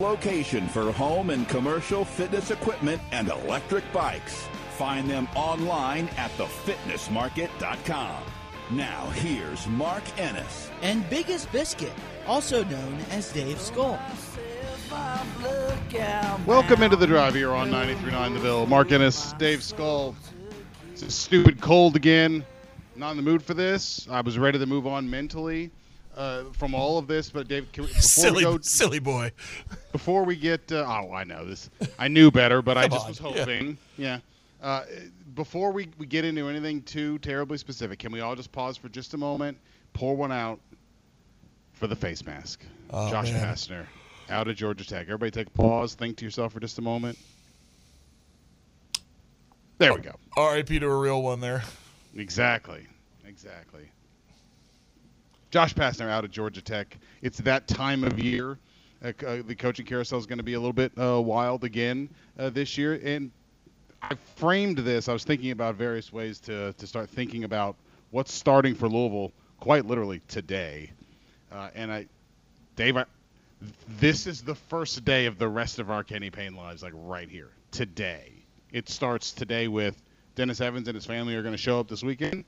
Location for home and commercial fitness equipment and electric bikes. Find them online at thefitnessmarket.com. Now, here's Mark Ennis. And Biggest Biscuit, also known as Dave Skull. Welcome into the drive here on 93.9 The Ville. Mark Ennis, Dave Skull. It's a stupid cold again. Not in the mood for this. I was ready to move on mentally uh, from all of this, but Dave, can, before silly, we go, silly boy. before we get, uh, oh, I know this. I knew better, but I just on, was yeah. hoping. Yeah. Uh, before we, we get into anything too terribly specific, can we all just pause for just a moment, pour one out for the face mask? Oh, Josh man. Pastner, out of Georgia Tech. Everybody take a pause, think to yourself for just a moment. There we go. R.I.P. to a real one there. Exactly. Exactly. Josh Pastner out of Georgia Tech. It's that time of year. Uh, uh, the coaching carousel is going to be a little bit uh, wild again uh, this year. And I framed this. I was thinking about various ways to, to start thinking about what's starting for Louisville quite literally today. Uh, and I, Dave, I, this is the first day of the rest of our Kenny Payne lives, like right here today. It starts today with Dennis Evans and his family are going to show up this weekend,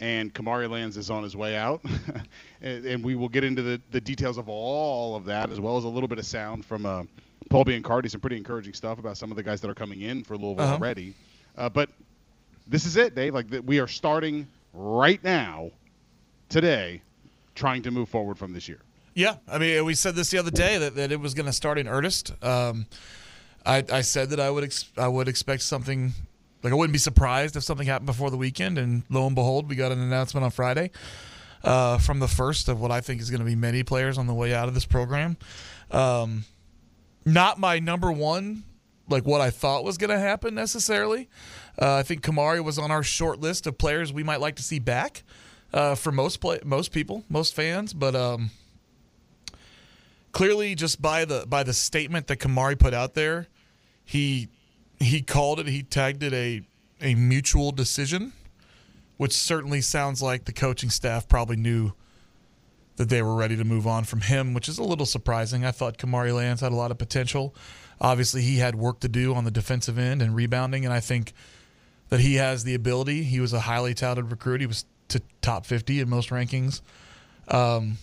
and Kamari Lands is on his way out, and, and we will get into the, the details of all of that as well as a little bit of sound from uh, Paul Biancardi, some pretty encouraging stuff about some of the guys that are coming in for Louisville Uh-huh. already. Uh, but this is it, Dave. Like we are starting right now, today, trying to move forward from this year. Yeah, I mean, we said this the other day that, that it was going to start in earnest. Um, I, I said that I would ex- I would expect something like I wouldn't be surprised if something happened before the weekend, and lo and behold, we got an announcement on Friday uh, from the first of what I think is going to be many players on the way out of this program. Um, not my number one, like what I thought was going to happen necessarily. Uh, I think Kamari was on our short list of players we might like to see back uh, for most play- most people, most fans, but. Um, clearly just by the by the statement that Kamari put out there, he he called it he tagged it a a mutual decision, which certainly sounds like the coaching staff probably knew that they were ready to move on from him, which is a little surprising. I thought Kamari Lands had a lot of potential. Obviously, he had work to do on the defensive end and rebounding, and I think that he has the ability. He was a highly touted recruit. He was to top 50 in most rankings. Um,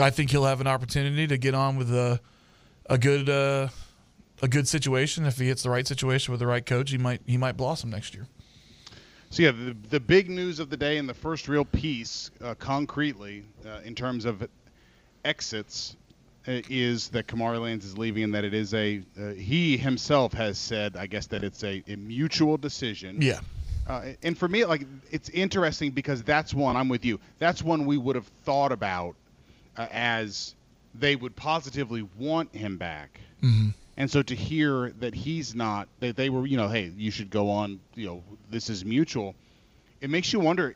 I think he'll have an opportunity to get on with a a good uh, a good situation. If he hits the right situation with the right coach, he might he might blossom next year. So yeah, the, the big news of the day and the first real piece, uh, concretely, uh, in terms of exits, uh, is that Kamari Lands is leaving, and that it is a uh, he himself has said, I guess that it's a, a mutual decision. Yeah, Uh, and for me, like it's interesting because that's one I'm with you. That's one we would have thought about uh, as they would positively want him back. Mm-hmm. And so to hear that he's not, that they were, you know, hey, you should go on, you know, this is mutual. It makes you wonder.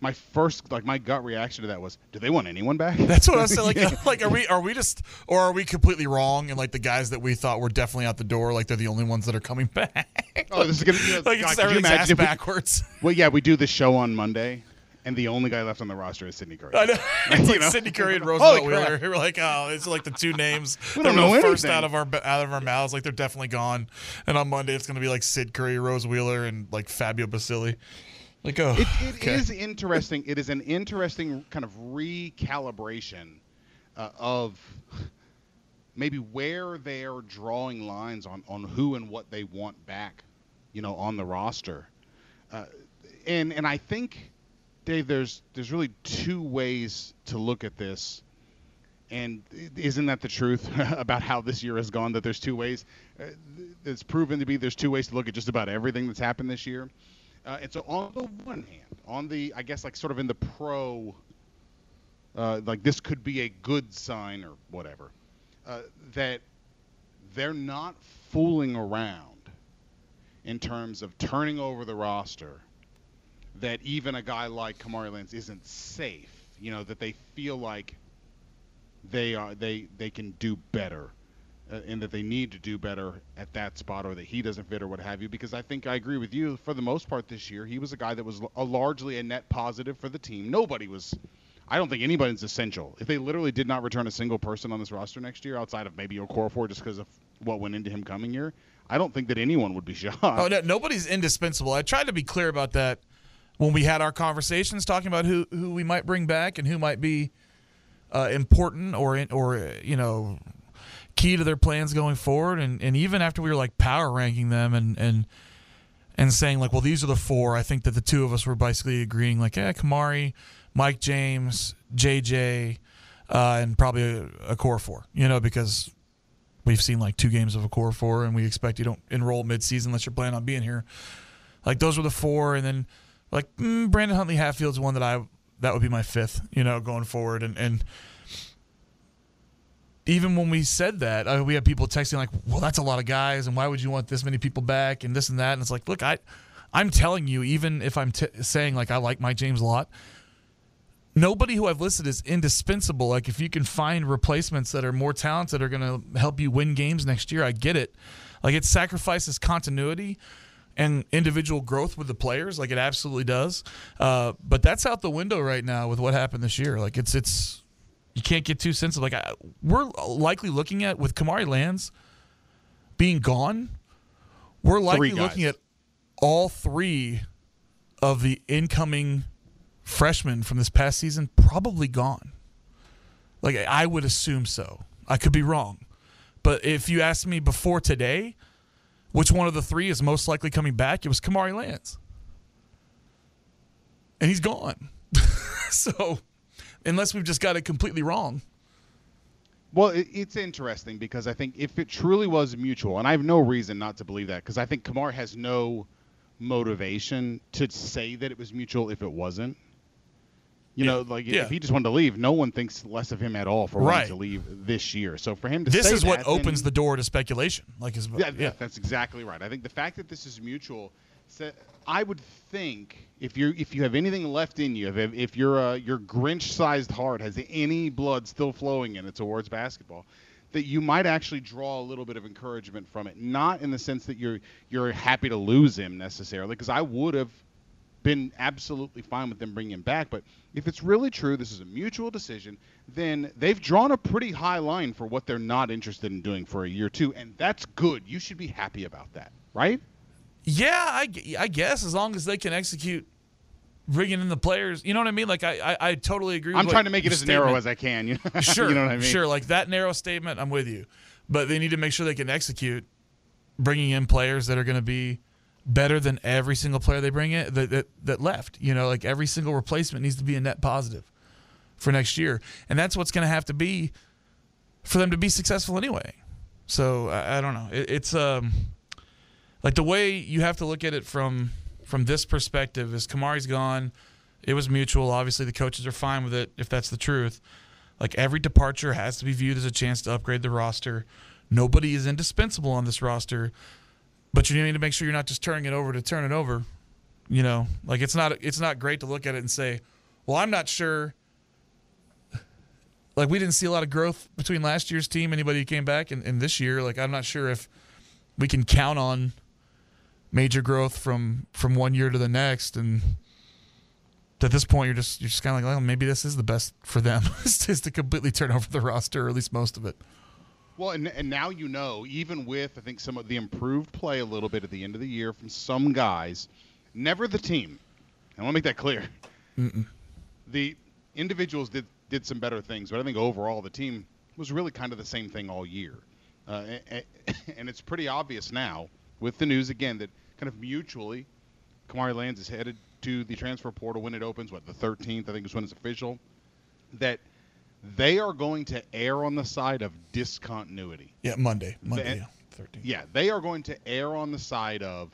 My first, like, my gut reaction to that was, do they want anyone back? that's what I was saying. Like, Yeah. like are we are we just or are we completely wrong? And like the guys that we thought were definitely out the door, like they're the only ones that are coming back. Oh, this is gonna be like God, it's you everything's imagine ass we- backwards. Well, yeah, we do the show on Monday, and the only guy left on the roster is Sidney Curry. I know. It's You like know? Sidney Curry and Roosevelt. Wheeler. We're like, oh, it's like the two names We that don't know first anything. out of our out of our mouths. Like they're definitely gone. And on Monday, it's going to be like Sid Curry, Rose Wheeler, and like Fabio Basili. Like, oh, It, it okay. is interesting. It is an interesting kind of recalibration uh, of maybe where they're drawing lines on on who and what they want back, you know, on the roster. Uh, and and I think, Dave, there's there's really two ways to look at this. And isn't that the truth about how this year has gone? That there's two ways. Uh, it's proven to be there's two ways to look at just about everything that's happened this year. Uh, and so on the one hand, on the I guess like sort of in the pro, uh, like this could be a good sign or whatever, uh, that they're not fooling around in terms of turning over the roster. That even a guy like Kamari Lands isn't safe. You know that they feel like they are they they can do better uh, and that they need to do better at that spot or that he doesn't fit or what have you because I think I agree with you. For the most part this year he was a guy that was a largely a net positive for the team. Nobody was I don't think anybody's essential. If they literally did not return a single person on this roster next year outside of maybe Okorafor just because of what went into him coming here I don't think that anyone would be shocked. Oh no, nobody's indispensable. I tried to be clear about that when we had our conversations talking about who who we might bring back and who might be uh, important or or you know key to their plans going forward and, and even after we were like power ranking them and and and saying like well these are the four I think that the two of us were basically agreeing like yeah Kamari Mike James JJ uh, and probably a, core four. you know because we've seen like two games of a core four and we expect you don't enroll midseason unless you're planning on being here like those were the four and then like mm, Brandon Huntley Hatfield's one that I that would be my fifth, you know, going forward. And and even when we said that, uh, we had people texting like, "Well, that's a lot of guys, and why would you want this many people back?" And this and that. And it's like, look, I, I'm telling you, even if I'm t- saying like I like Mike James a lot, nobody who I've listed is indispensable. Like if you can find replacements that are more talented, are going to help you win games next year, I get it. Like it sacrifices continuity and individual growth with the players, like it absolutely does. Uh, but that's out the window right now with what happened this year. Like it's it's you can't get too sensitive. Like I, we're likely looking at with Kamari Lands being gone, we're likely looking at all three of the incoming freshmen from this past season probably gone. Like I would assume so. I could be wrong. But if you asked me before today, which one of the three is most likely coming back? It was Kamari Lands. And he's gone. so, unless we've just got it completely wrong. Well, it's interesting because I think if it truly was mutual, and I have no reason not to believe that, because I think Kamar has no motivation to say that it was mutual if it wasn't. You yeah. know, like yeah. if he just wanted to leave, no one thinks less of him at all for right. wanting to leave this year. So for him to this is that, what opens the door to speculation. Like his, yeah, yeah, that's exactly right. I think the fact that this is mutual, I would think if you if you have anything left in you, if if your uh, your Grinch-sized heart has any blood still flowing in it towards basketball, that you might actually draw a little bit of encouragement from it. Not in the sense that you're you're happy to lose him necessarily, because I would have been absolutely fine with them bringing him back. But if it's really true, this is a mutual decision, then they've drawn a pretty high line for what they're not interested in doing for a year too, and that's good. You should be happy about that, right? Yeah, I, I guess as long as they can execute bringing in the players. You know what I mean? Like I, I, I totally agree. I'm trying to make it as statement. narrow as I can. You know? sure, you know what I mean? Sure, like that narrow statement, I'm with you. But they need to make sure they can execute, bringing in players that are going to be better than every single player they bring in that, that, that left. You know, like every single replacement needs to be a net positive for next year, and that's what's going to have to be for them to be successful anyway. So I, I don't know. It, it's um like the way you have to look at it from from this perspective is Kamari's gone. It was mutual. Obviously, the coaches are fine with it if that's the truth. Like every departure has to be viewed as a chance to upgrade the roster. Nobody is indispensable on this roster. But you need to make sure you're not just turning it over to turn it over. You know, like it's not it's not great to look at it and say, "Well, I'm not sure." Like we didn't see a lot of growth between last year's team, anybody who came back, and, and this year. Like I'm not sure if we can count on major growth from from one year to the next and at this point you're just you're just kind of like well maybe this is the best for them is to completely turn over the roster or at least most of it well, and, and now you know, even with I think some of the improved play a little bit at the end of the year from some guys, never the team. And I want to make that clear. Mm-mm. The individuals did did some better things, but I think overall the team was really kind of the same thing all year. Uh, and it's pretty obvious now with the news again that kind of mutually, Kamari Lands is headed to the transfer portal when it opens. What the 13th, I think, is when it's official. That they are going to err on the side of discontinuity. Yeah, Monday, Monday, they, 13th. Yeah, they are going to err on the side of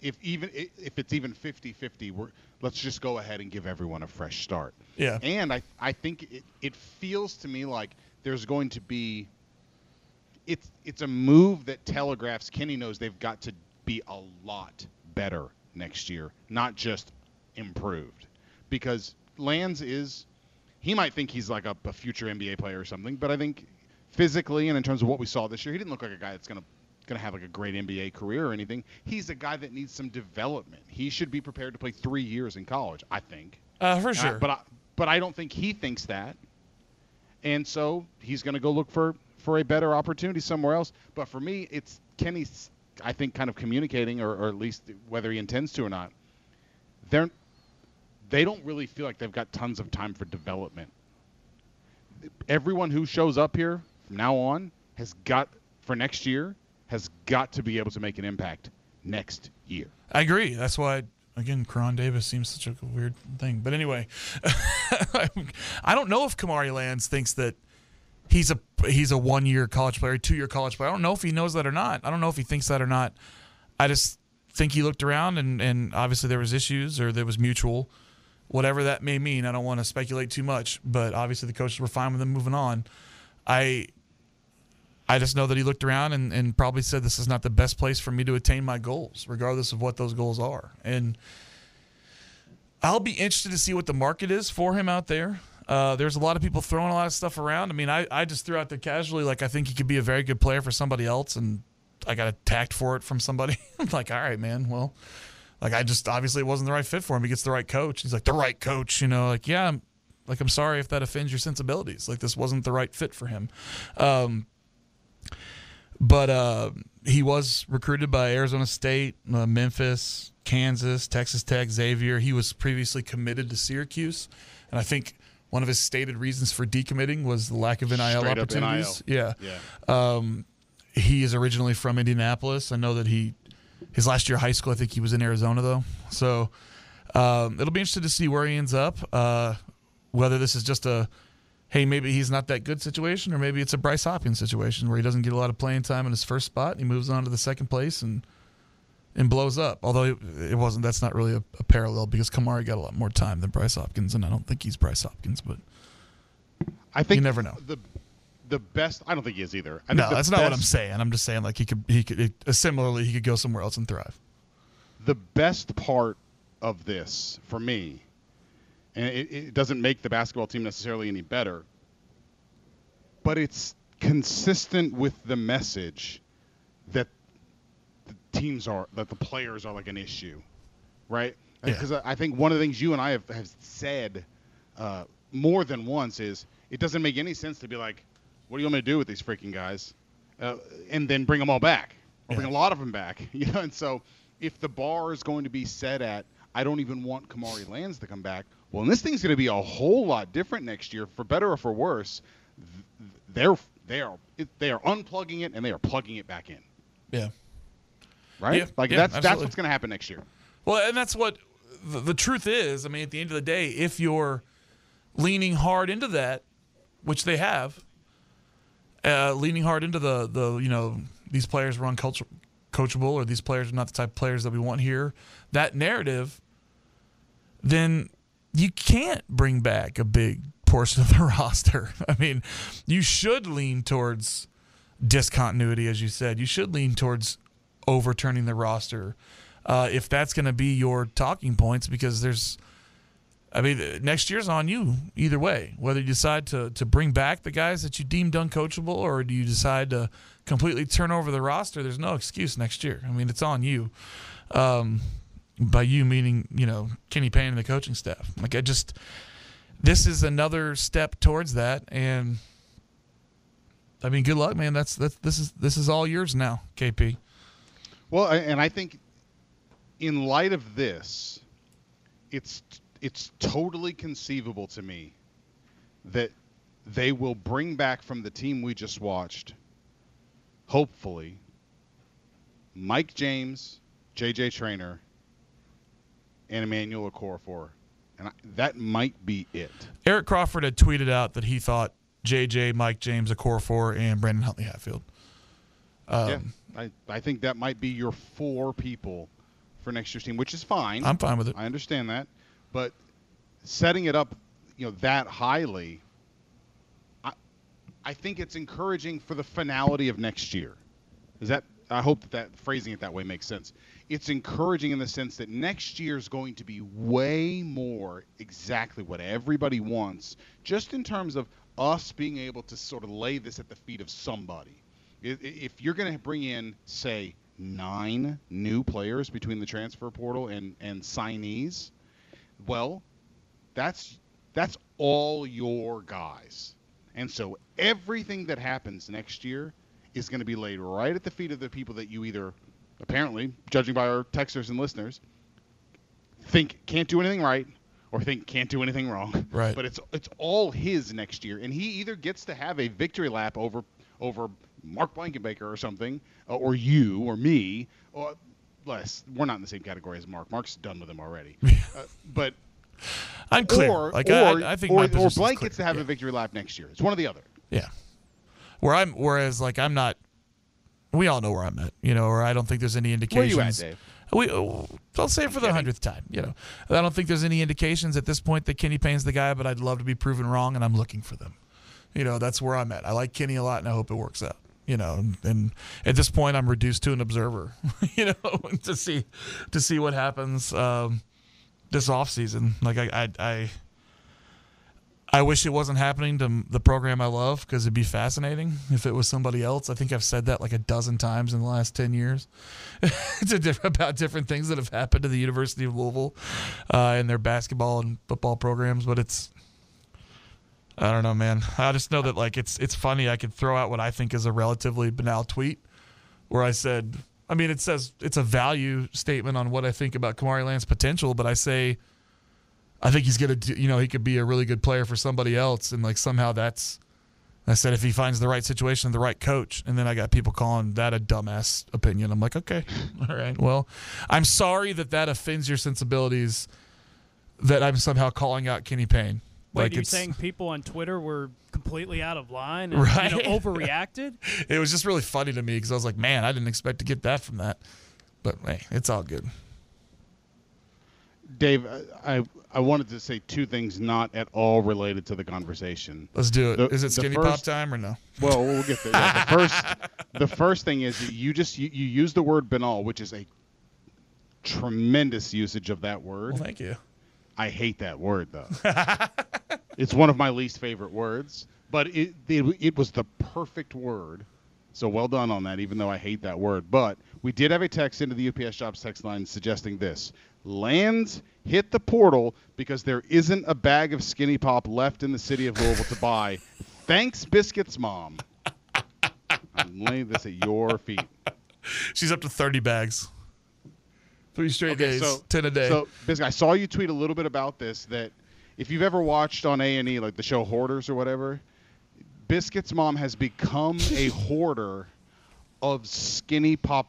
if even if it's even 50-50, we're let's just go ahead and give everyone a fresh start. Yeah. And I I think it, it feels to me like there's going to be it's it's a move that telegraphs Kenny knows they've got to be a lot better next year, not just improved. Because Lands is he might think he's like a, a future NBA player or something, but I think physically and in terms of what we saw this year, he didn't look like a guy that's gonna going to have like a great NBA career or anything. He's a guy that needs some development. He should be prepared to play three years in college. I think. Uh, for sure. Uh, but I, but I don't think he thinks that. And so he's going to go look for for a better opportunity somewhere else. But for me, it's Kenny's. I think kind of communicating, or, or at least whether he intends to or not. They're they don't really feel like they've got tons of time for development. Everyone who shows up here from now on has got for next year has got to be able to make an impact next year. I agree. That's why again, Karan Davis seems such a weird thing. But anyway, I don't know if Kamari Lands thinks that he's a he's a one year college player, two year college player. I don't know if he knows that or not. I don't know if he thinks that or not. I just think he looked around and, and obviously there was issues or there was mutual, whatever that may mean. I don't want to speculate too much, but obviously the coaches were fine with him moving on. I I just know that he looked around and, and probably said, This is not the best place for me to attain my goals, regardless of what those goals are. And I'll be interested to see what the market is for him out there. Uh, there's a lot of people throwing a lot of stuff around. I mean, I, I just threw out there casually, like, I think he could be a very good player for somebody else. And I got attacked for it from somebody. I'm like, all right, man. Well, like, I just obviously it wasn't the right fit for him. He gets the right coach. He's like, the right coach, you know, like, yeah, I'm, like, I'm sorry if that offends your sensibilities. Like, this wasn't the right fit for him. Um, but uh, he was recruited by Arizona State, uh, Memphis, Kansas, Texas Tech, Xavier. He was previously committed to Syracuse, and I think one of his stated reasons for decommitting was the lack of NIL Straight opportunities. NIL. Yeah. Yeah. Um, he is originally from Indianapolis. I know that he his last year of high school. I think he was in Arizona though. So um, it'll be interesting to see where he ends up. Uh, whether this is just a hey, maybe he's not that good situation, or maybe it's a Bryce Hopkins situation where he doesn't get a lot of playing time in his first spot. And he moves on to the second place and and blows up. Although it, it wasn't. That's not really a, a, parallel because Kamari got a lot more time than Bryce Hopkins, and I don't think he's Bryce Hopkins. But I think you never know. The the best. I don't think he is either. I no, that's not what I'm saying. I'm just saying like he could he could it, uh, similarly he could go somewhere else and thrive. The best part of this for me and it, it doesn't make the basketball team necessarily any better, but it's consistent with the message that the teams are that the players are like an issue, right? Because yeah. I think one of the things you and I have, have said uh, more than once is it doesn't make any sense to be like, what do you want me to do with these freaking guys, uh, and then bring them all back or bring a lot of them back, you know? And so if the bar is going to be set at I don't even want Kamari Lands to come back. Well, and this thing's going to be a whole lot different next year, for better or for worse. They're they are they are unplugging it and they are plugging it back in. Yeah. Right. Yeah, like yeah, that's absolutely. that's what's going to happen next year. Well, and that's what the, the truth is. I mean, at the end of the day, if you're leaning hard into that, which they have, uh, leaning hard into the the you know these players were uncultural coachable or these players are not the type of players that we want here, that narrative, then you can't bring back a big portion of the roster. I mean, you should lean towards discontinuity, as you said. You should lean towards overturning the roster uh, if that's going to be your talking points, because there's. I mean, next year's on you either way. Whether you decide to to bring back the guys that you deemed uncoachable, or do you decide to completely turn over the roster, there's no excuse next year. I mean, it's on you. Um, by you meaning, you know, Kenny Payne and the coaching staff. Like I just this is another step towards that and I mean, good luck, man. That's that's this is this is all yours now, KP. Well, and I think in light of this, it's it's totally conceivable to me that they will bring back from the team we just watched, hopefully, Mike James, JJ Traynor, and Emmanuel Okorafor. And I, that might be it. Eric Crawford had tweeted out that he thought JJ, Mike James, Okorafor, and Brandon Huntley Hatfield. Um, yeah, I, I think that might be your four people for next year's team, which is fine. I'm fine with it. I understand that, but setting it up, you know, that highly, I, I think it's encouraging for the finality of next year. Is that? I hope that, that phrasing it that way makes sense. It's encouraging in the sense that next year is going to be way more exactly what everybody wants, just in terms of us being able to sort of lay this at the feet of somebody. If you're going to bring in, say, nine new players between the transfer portal and, and signees, well, that's that's all your guys. And so everything that happens next year is going to be laid right at the feet of the people that you either apparently, judging by our texters and listeners, think can't do anything right or think can't do anything wrong. Right. But it's it's all his next year, and he either gets to have a victory lap over over Mark Blankenbaker or something, uh, or you or me, or less. We're not in the same category as Mark. Mark's done with him already. uh, but I'm clear. or like or, I, I think or, my or position's Blank clear. gets to have yeah. a victory lap next year. It's one or the other. Yeah. Where I'm, whereas like I'm not. We all know where I'm at, you know, or I don't think there's any indications. Where you at, Dave? We, I'll say it for the hundredth time. You know, I don't think there's any indications at this point that Kenny Payne's the guy, but I'd love to be proven wrong, and I'm looking for them. You know, that's where I'm at. I like Kenny a lot, and I hope it works out. You know, and, and at this point, I'm reduced to an observer. you know, to see to see what happens um, this off season. Like I, I, I I wish it wasn't happening to the program I love because it'd be fascinating if it was somebody else. I think I've said that like a dozen times in the last 10 years about different things that have happened to the University of Louisville uh, in their basketball and football programs. But it's, I don't know, man. I just know that like it's it's funny. I could throw out what I think is a relatively banal tweet where I said, I mean, it says it's a value statement on what I think about Kamari Land's potential, but I say, I think he's gonna, do, you know, he could be a really good player for somebody else, and like somehow that's. I said if he finds the right situation, the right coach, and then I got people calling that a dumbass opinion. I'm like, okay, all right. Well, I'm sorry that that offends your sensibilities. That I'm somehow calling out Kenny Payne. Wait, like are you saying people on Twitter were completely out of line and Right. you know, overreacted? it was just really funny to me because I was like, man, I didn't expect to get that from that. But hey, it's all good. Dave, I, I I wanted to say two things not at all related to the conversation. Let's do it. The- Is it the skinny pop time or no? Well, we'll get there. Yeah, the first, the first thing is you just you, you use the word banal, which is a tremendous usage of that word. Well, thank you. I hate that word though. it's one of my least favorite words, but it, it it was the perfect word. So well done on that, even though I hate that word. But we did have a text into the UPS Jobs text line suggesting this: Lands hit the portal because there isn't a bag of Skinny Pop left in the city of Louisville to buy. Thanks, Biscuits Mom. I'm laying this at your feet. She's up to 30 bags. Three straight Okay, days, so 10 a day. So, Biscuit, I saw you tweet a little bit about this. That if you've ever watched on A and E, like the show Hoarders or whatever, Biscuit's mom has become a hoarder of Skinny Pop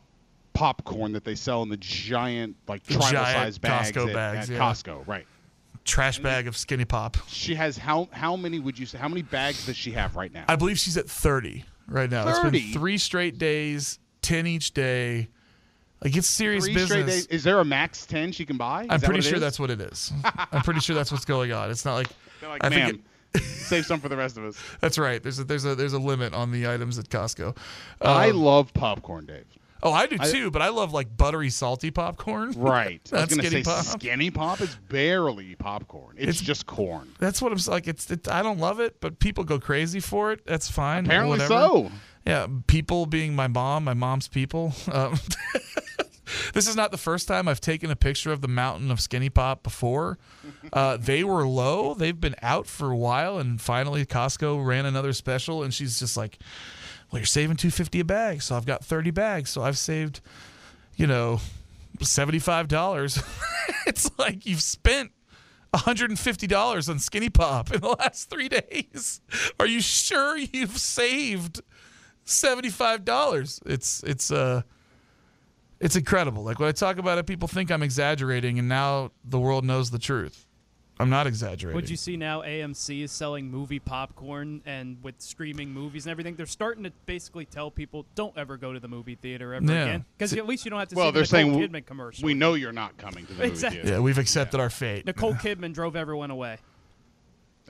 popcorn that they sell in the giant, like travel size bags, Costco at, bags, at yeah. Costco, right? Trash bag of skinny pop. She has how how many would you say? How many bags does she have right now? I believe she's at 30 right now. It's 30? been three straight days, 10 each day. Like it's serious Three business. days. Is there a max ten she can buy? Is I'm pretty what it sure is? that's what it is. I'm pretty sure that's what's going on. It's not like, like, I think ma'am, save some for the rest of us. that's right. There's a there's a there's a limit on the items at Costco. I Um, love popcorn, Dave. oh, I do too, but I love like buttery salty popcorn. Right. I was That's going to say skinny pop. skinny pop is barely popcorn. It's, It's- just corn. That's what I'm like. It's it, I don't love it, but people go crazy for it. That's fine. Apparently whatever. so. Yeah, people being my mom, my mom's people. Um, this is not the first time I've taken a picture of the mountain of Skinny Pop before. Uh, they were low. They've been out for a while, and finally Costco ran another special, and she's just like, "Well, you're saving two fifty a bag, so I've got thirty bags, so I've saved, you know, seventy five dollars." it's like you've spent $150 on Skinny Pop in the last three days. Are you sure you've saved $75? It's it's uh it's incredible. Like when I talk about it, people think I'm exaggerating, and now the world knows the truth. I'm not exaggerating. Would you see now AMC is selling movie popcorn and with streaming movies and everything? They're starting to basically tell people don't ever go to the movie theater ever Yeah. again because at least you don't have to Well, see they're the Nicole saying Kidman commercial. we know you're not coming to the movie theater. Yeah, we've accepted our fate. Nicole Kidman drove everyone away.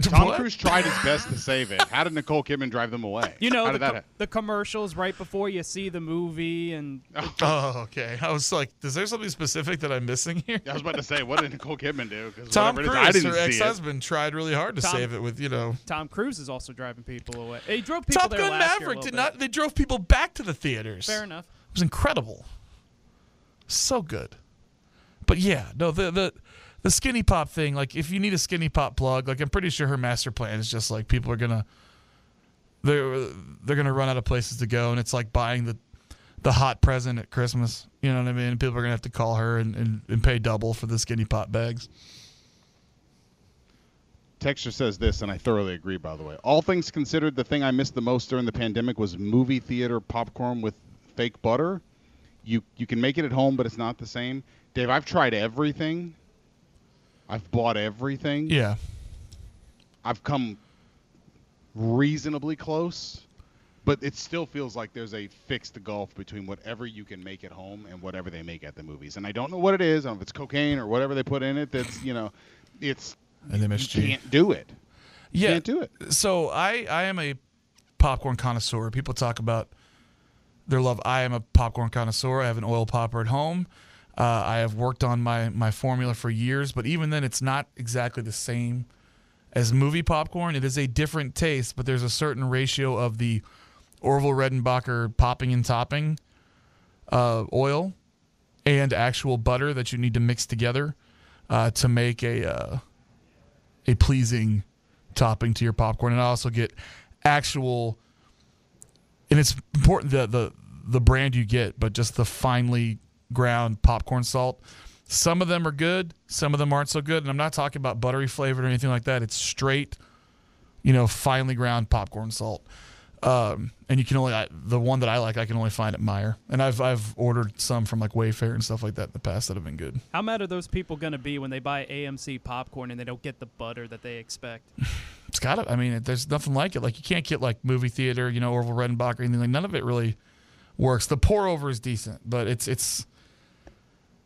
Tom What? Cruise tried his best to save it. How did Nicole Kidman drive them away? You know How the, did that co- the commercials right before you see the movie and oh. oh, okay. I was like, is there something specific that I'm missing here? I was about to say, what did Nicole Kidman do? Tom Cruise, it is, I her didn't see it. ex-husband, tried really hard to Tom- save it with, you know, Tom Cruise is also driving people away. He drove people Top there Gun last year a Maverick did bit. not. They drove people back to the theaters. Fair enough. It was incredible. So good. But yeah, no, the the the skinny pop thing, like if you need a skinny pop plug, like I'm pretty sure her master plan is just like people are gonna they're they're gonna run out of places to go and it's like buying the the hot present at Christmas. You know what I mean? People are gonna have to call her and, and, and pay double for the skinny pop bags. Texture says this, and I thoroughly agree, by the way. All things considered, the thing I missed the most during the pandemic was movie theater popcorn with fake butter. You you can make it at home, but it's not the same. Dave, I've tried everything. I've bought everything. Yeah. I've come reasonably close, but it still feels like there's a fixed gulf between whatever you can make at home and whatever they make at the movies. And I don't know what it is. I don't know if it's cocaine or whatever they put in it. That's you know, it's And you can't do it. yeah. can't do it. So I I am a popcorn connoisseur. People talk about their love. I am a popcorn connoisseur. I have an oil popper at home. Uh, I have worked on my my formula for years, but even then, it's not exactly the same as movie popcorn. It is a different taste, but there's a certain ratio of the Orville Redenbacher popping and topping uh, oil and actual butter that you need to mix together uh, to make a uh, a pleasing topping to your popcorn. And I also get actual, and it's important the the the brand you get, but just the finely ground popcorn salt. Some of them are good, some of them aren't so good. And I'm not talking about buttery flavored or anything like that. It's straight, you know, finely ground popcorn salt. Um, and you can only I, the one that I like, I can only find at Meijer. And I've I've ordered some from like Wayfair and stuff like that in the past that have been good. How mad are those people going to be when they buy AMC popcorn and they don't get the butter that they expect? It's got to. I mean, it, there's nothing like it. Like you can't get like movie theater, you know, Orville Redenbach or anything. Like none of it really works. The pour over is decent, but it's it's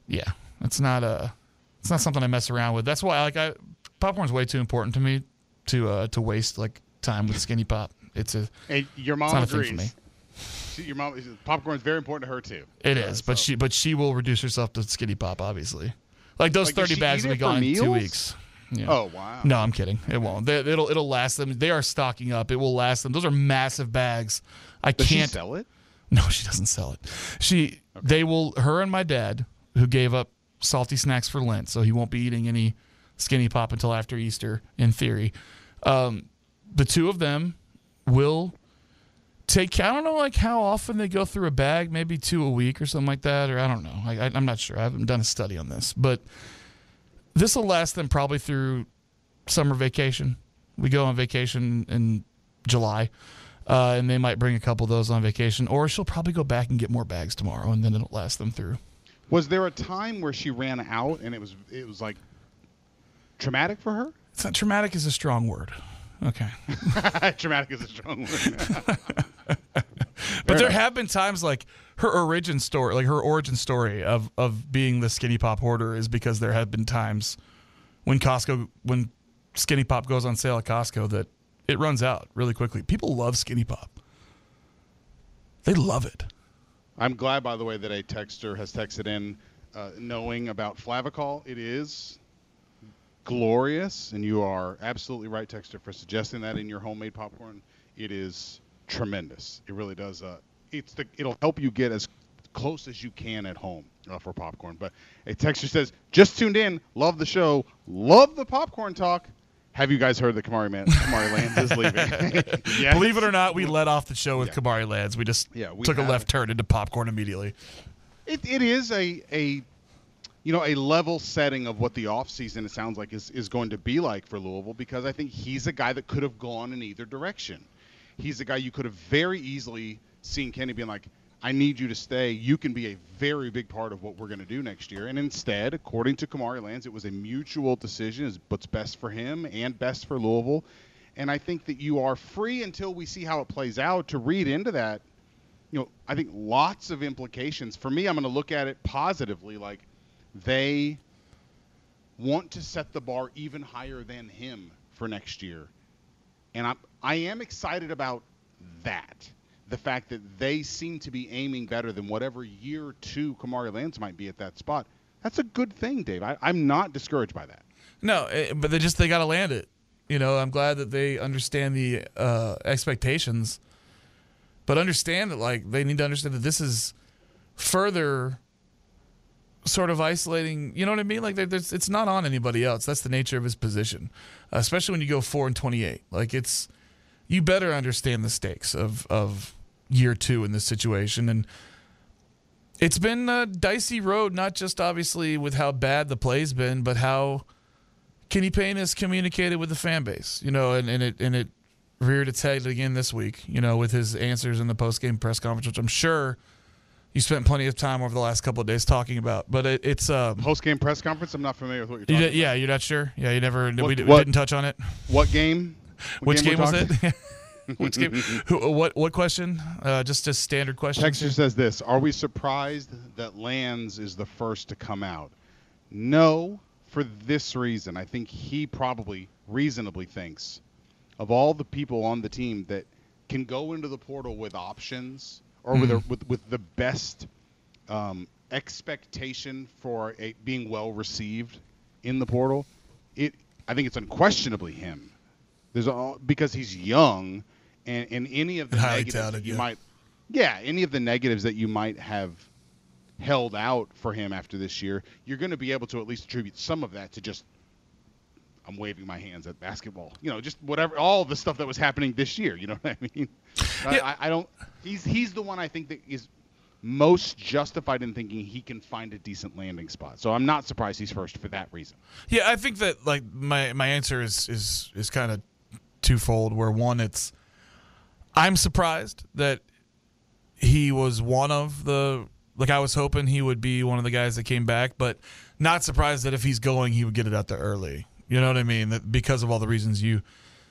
yeah, it's not a it's not something I mess around with. That's why like I popcorn's way too important to me to uh to waste like time with skinny pop. It's a And your it's mom thing agrees. for me. She, your mom popcorn's very important to her too. It is, but so- she but she will reduce herself to skinny pop. Obviously, like those Like, thirty bags will be gone in two weeks. Yeah. Oh wow. No, I'm kidding. It won't. They, it'll it'll last them. They are stocking up. It will last them. Those are massive bags. I Does can't sell it? No, she doesn't sell it. She they will her and my dad who gave up salty snacks for Lent, so he won't be eating any skinny pop until after Easter in theory. Um, the two of them will take I don't know like how often they go through a bag, maybe two a week or something like that, or I don't know. I, I'm not sure. I haven't done a study on this, but this will last them probably through summer vacation. We go on vacation in July, uh, and they might bring a couple of those on vacation, or she'll probably go back and get more bags tomorrow, and then it'll last them through. Was there a time where she ran out and it was it was like traumatic for her? It's not traumatic is a strong word. Okay. traumatic is a strong word. But there have been times like her origin story, like her origin story of of being the skinny pop hoarder is because there have been times when Costco when skinny pop goes on sale at Costco that it runs out really quickly. People love skinny pop. They love it. I'm glad, by the way, that a texter has texted in uh, knowing about Flavicol. It is glorious, and you are absolutely right, texter, for suggesting that in your homemade popcorn. It is tremendous. It really does. Uh, it's the, it'll help you get as close as you can at home uh, for popcorn. But a texter says, just tuned in, love the show, love the popcorn talk. Have you guys heard that Kamari Man, Kamari Lands is leaving? yes. Believe it or not, we led off the show with Kamari Lands. We just Yeah, we took a left turn into popcorn immediately. It, it is a a you know, a level setting of what the offseason, it sounds like, is, is going to be like for Louisville because I think he's a guy that could have gone in either direction. He's a guy you could have very easily seen Kenny being like, I need you to stay. You can be a very big part of what we're going to do next year. And instead, according to Kamari Lands, it was a mutual decision. It's what's best for him and best for Louisville. And I think that you are free until we see how it plays out to read into that. You know, I think lots of implications. For me, I'm going to look at it positively. Like they want to set the bar even higher than him for next year. And I'm, I am excited about that the fact that they seem to be aiming better than whatever year two Kamari Lands might be at that spot. That's a good thing, Dave. I, am not discouraged by that. No, eh, but they just they got to land it. You know, I'm glad that they understand the uh, expectations, but understand that like they need to understand that this is further sort of isolating. You know what I mean? Like it's not on anybody else. That's the nature of his position, especially when you go four and twenty eight. Like it's you better understand the stakes of of year two in this situation. And it's been a dicey road, not just obviously with how bad the play's been, but how Kenny Payne has communicated with the fan base, you know, and, and it and it reared its head again this week, you know, with his answers in the post game press conference, which I'm sure you spent plenty of time over the last couple of days talking about. But it, it's um, post game press conference. I'm not familiar with what you're talking. You, about. Yeah, you're not sure. Yeah, you never. What, we, we what, didn't touch on it. What game? Which game, game was it? Which game? Who, what what question? Uh, just a standard question. Texture says this: Are we surprised that Lands is the first to come out? No, for this reason. I think he probably reasonably thinks of all the people on the team that can go into the portal with options or mm-hmm. with, a, with with the best um, expectation for a, being well received in the portal. It I think it's unquestionably him. There's all because he's young and, and any of the Highly negatives that you yeah. might, yeah, any of the negatives that you might have held out for him after this year, you're going to be able to at least attribute some of that to just I'm waving my hands at basketball. You know, just whatever, all the stuff that was happening this year. You know what I mean? Yeah. I, I, don't. He's he's the one I think that is most justified in thinking he can find a decent landing spot. So I'm not surprised he's first for that reason. Yeah, I think that like my my answer is is is kind of twofold. Where one, it's I'm surprised that he was one of the like I was hoping he would be one of the guys that came back, but not surprised that if he's going, he would get it out there early. You know what I mean? That because of all the reasons you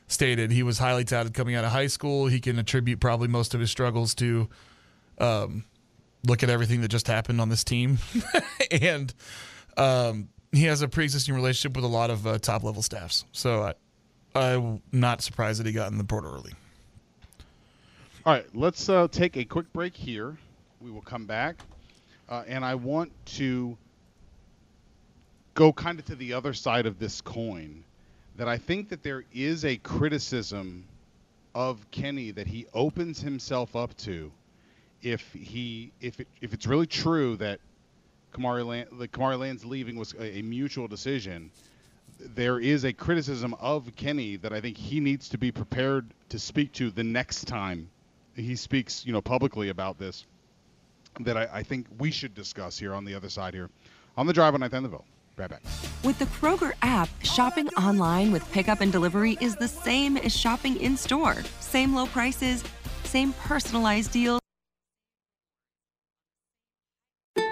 stated, he was highly touted coming out of high school. He can attribute probably most of his struggles to um, look at everything that just happened on this team, and um, he has a pre-existing relationship with a lot of uh, top level staffs. So I, I'm not surprised that he got in the port early. All right, let's uh, take a quick break here. We will come back, uh, and I want to go kind of to the other side of this coin. That I think that there is a criticism of Kenny that he opens himself up to if he if it, if it's really true that Kamari Land, the Kamari Land's leaving was a, a mutual decision there is a criticism of Kenny that I think he needs to be prepared to speak to the next time he speaks, you know, publicly about this that I, I think we should discuss here on the other side here on the drive on Ninth and the Ville. Right back. With the Kroger app, shopping online with pickup and delivery is the same as shopping in store. Same low prices, same personalized deals.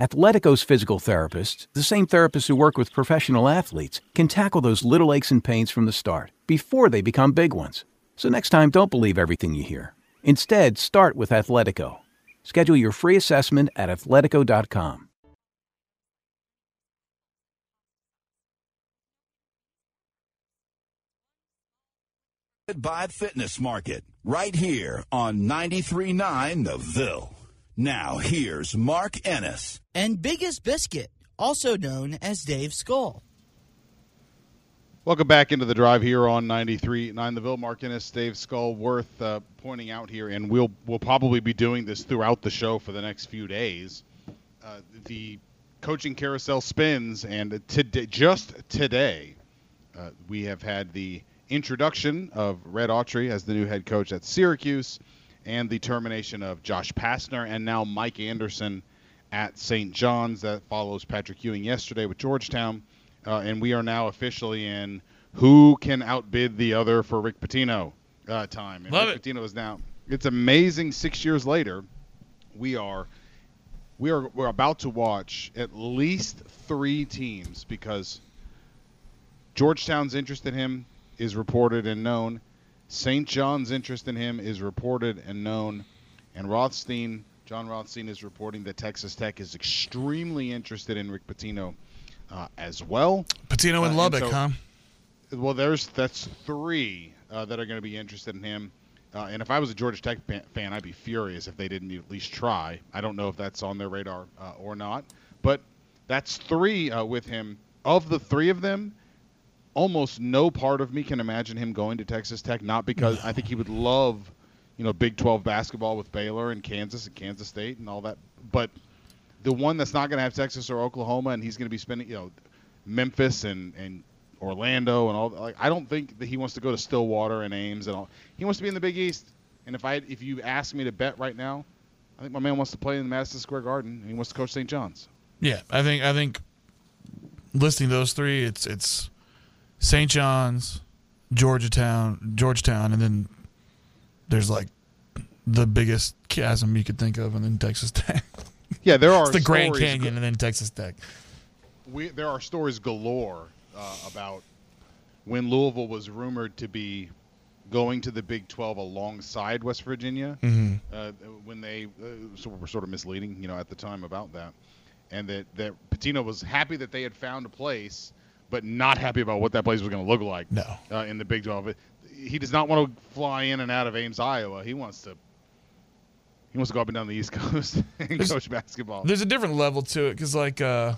Athletico's physical therapists, the same therapists who work with professional athletes, can tackle those little aches and pains from the start, before they become big ones. So next time, don't believe everything you hear. Instead, start with Athletico. Schedule your free assessment at athletico.com. By Fitness Market, right here on 93.9 The Ville. Now, here's Mark Ennis. And Biggest Biscuit also known as Dave Skull. Welcome back into the drive here on 93.9 The Ville. Mark Ennis, Dave Skull, worth uh, pointing out here, and we'll we'll probably be doing this throughout the show for the next few days. Uh, the coaching carousel spins, and today, just today, uh, we have had the introduction of Red Autry as the new head coach at Syracuse, and the termination of Josh Pastner, and now Mike Anderson at St. John's. That follows Patrick Ewing yesterday with Georgetown uh, and we are now officially in who can outbid the other for Rick Pitino uh, time. And Love Rick it. Pitino is now. It's amazing. Six years later, we are we are we're about to watch at least three teams because Georgetown's interest in him is reported and known. St. John's interest in him is reported and known, and Rothstein, John Rothstein, is reporting that Texas Tech is extremely interested in Rick Pitino uh, as well. Pitino Uh, and and Lubbock, so- huh? Well, there's that's three uh, that are going to be interested in him. Uh, and if I was a Georgia Tech fan, I'd be furious if they didn't at least try. I don't know if that's on their radar uh, or not, but that's three uh, with him. Of the three of them, almost no part of me can imagine him going to Texas Tech. Not because I think he would love, you know, Big 12 basketball with Baylor and Kansas and Kansas State and all that. But the one that's not going to have Texas or Oklahoma, and he's going to be spending, you know, Memphis and and Orlando and all. Like, I don't think that he wants to go to Stillwater and Ames and all. He wants to be in the Big East. And if I if you ask me to bet right now, I think my man wants to play in the Madison Square Garden and he wants to coach St. John's. Yeah, I think I think listing those three, it's it's St. John's, Georgetown, Georgetown, and then there's like the biggest chasm you could think of, and then Texas Tech. Yeah, there are it's the Grand Canyon, and then Texas Tech. we there are stories galore uh, about when Louisville was rumored to be going to the Big 12 alongside West Virginia. Mhm. Uh, when they uh, were sort of misleading, you know, at the time about that, and that that Pitino was happy that they had found a place, but not happy about what that place was going to look like. No. Uh, in the Big 12, he does not want to fly in and out of Ames, Iowa. He wants to. He wants to go up and down the East Coast and There's- coach basketball. There's a different level to it because, like, uh,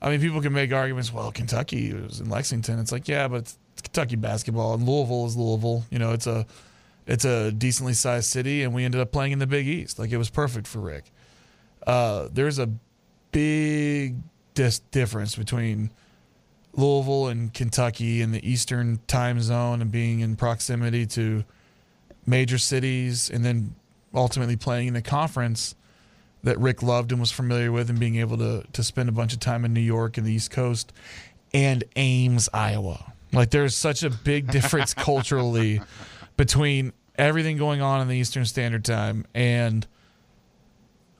I mean, people can make arguments. Well, Kentucky was in Lexington. It's like, yeah, but it's Kentucky basketball, and Louisville is Louisville. You know, it's a it's a decently sized city, and we ended up playing in the Big East. Like, it was perfect for Rick. Uh, there's a big dis- difference between Louisville and Kentucky in the Eastern time zone and being in proximity to major cities, and then ultimately playing in a conference that Rick loved and was familiar with, and being able to to spend a bunch of time in New York and the East Coast, and Ames, Iowa. Like there's such a big difference culturally between everything going on in the Eastern Standard Time and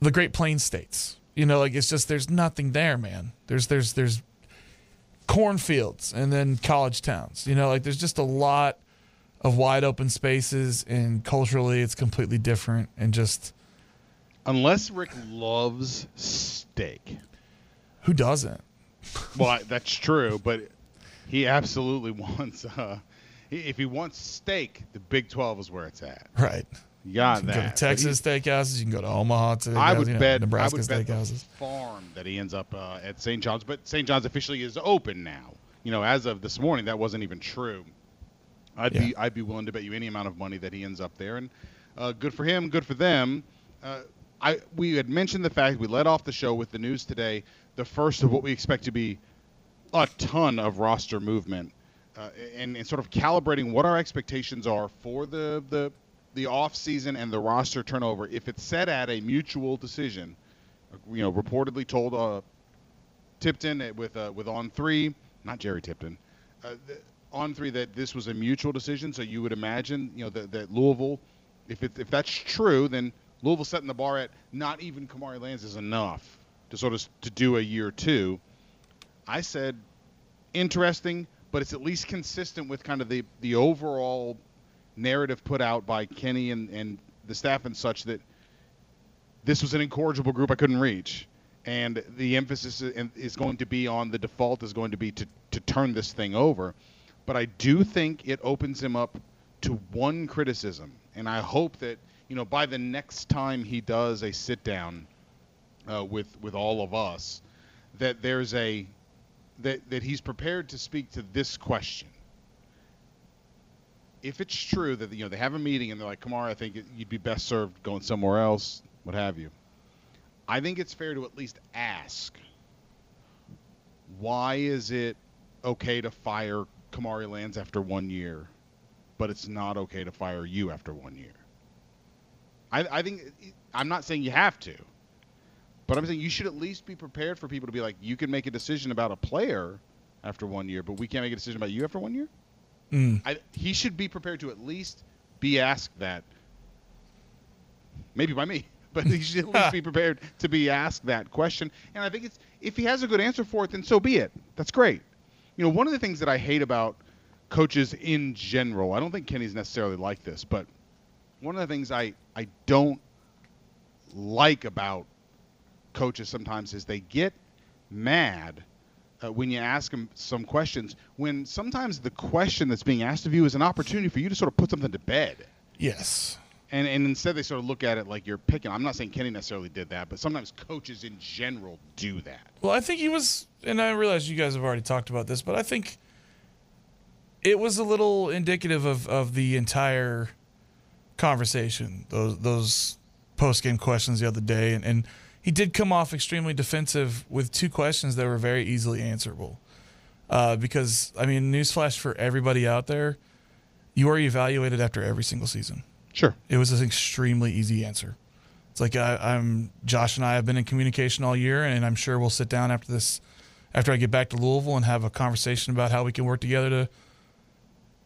the Great Plains states. You know, like it's just there's nothing there, man. There's there's there's cornfields and then college towns. You know, like there's just a lot of wide open spaces and culturally it's completely different and just Unless Rick loves steak. who doesn't? Well, I- that's true, but he absolutely wants. Uh, if he wants steak, the Big 12 is where it's at. Right. You got You can that. go to Texas steakhouses. You can go to Omaha steakhouses. I would you know, bet Nebraska I would bet steakhouses. farm that he ends up uh, at St. John's, but St. John's officially is open now. You know, as of this morning, that wasn't even true. I'd be I'd be willing to bet you any amount of money that he ends up there, and uh, good for him, good for them. Uh, I we had mentioned the fact we led off the show with the news today, the first of what we expect to be a ton of roster movement, uh, and, and sort of calibrating what our expectations are for the the the off season and the roster turnover. If it's set at a mutual decision, you know, reportedly told uh, Tipton with uh, with on three, not Jerry Tipton, uh, on three that this was a mutual decision. So you would imagine, you know, that, that Louisville, if it, if that's true, then Louisville setting the bar at not even Kamari Lands is enough to sort of to do a year two. I said interesting, but it's at least consistent with kind of the the overall narrative put out by Kenny and, and the staff and such that this was an incorrigible group I couldn't reach. And the emphasis is going to be on the default is going to be to, to turn this thing over. But I do think it opens him up to one criticism. And I hope that, you know, by the next time he does a sit down uh, with, with all of us, that there's a that that he's prepared to speak to this question. If it's true that you know they have a meeting and they're like, Kamari, I think you'd be best served going somewhere else, what have you. I think it's fair to at least ask why is it okay to fire Kamari Lands after one year, but it's not okay to fire you after one year? I, I think I'm not saying you have to, but I'm saying you should at least be prepared for people to be like, you can make a decision about a player after one year, but we can't make a decision about you after one year. Mm. I, he should be prepared to at least be asked that. Maybe by me, but he should at least be prepared to be asked that question. And I think it's if he has a good answer for it, then so be it. That's great. You know, one of the things that I hate about coaches in general, I don't think Kenny's necessarily like this, but one of the things I I don't like about coaches sometimes is they get mad uh, when you ask them some questions when sometimes the question that's being asked of you is an opportunity for you to sort of put something to bed. Yes. And, and instead they sort of look at it like you're picking. I'm not saying Kenny necessarily did that, but sometimes coaches in general do that. Well, I think he was, and I realize you guys have already talked about this, but I think it was a little indicative of, of the entire conversation. Those those post game questions the other day, and, and he did come off extremely defensive with two questions that were very easily answerable. Uh, because I mean, newsflash for everybody out there, you are evaluated after every single season. Sure. It was an extremely easy answer. It's like I, I'm Josh and I have been in communication all year, and I'm sure we'll sit down after this, after I get back to Louisville, and have a conversation about how we can work together to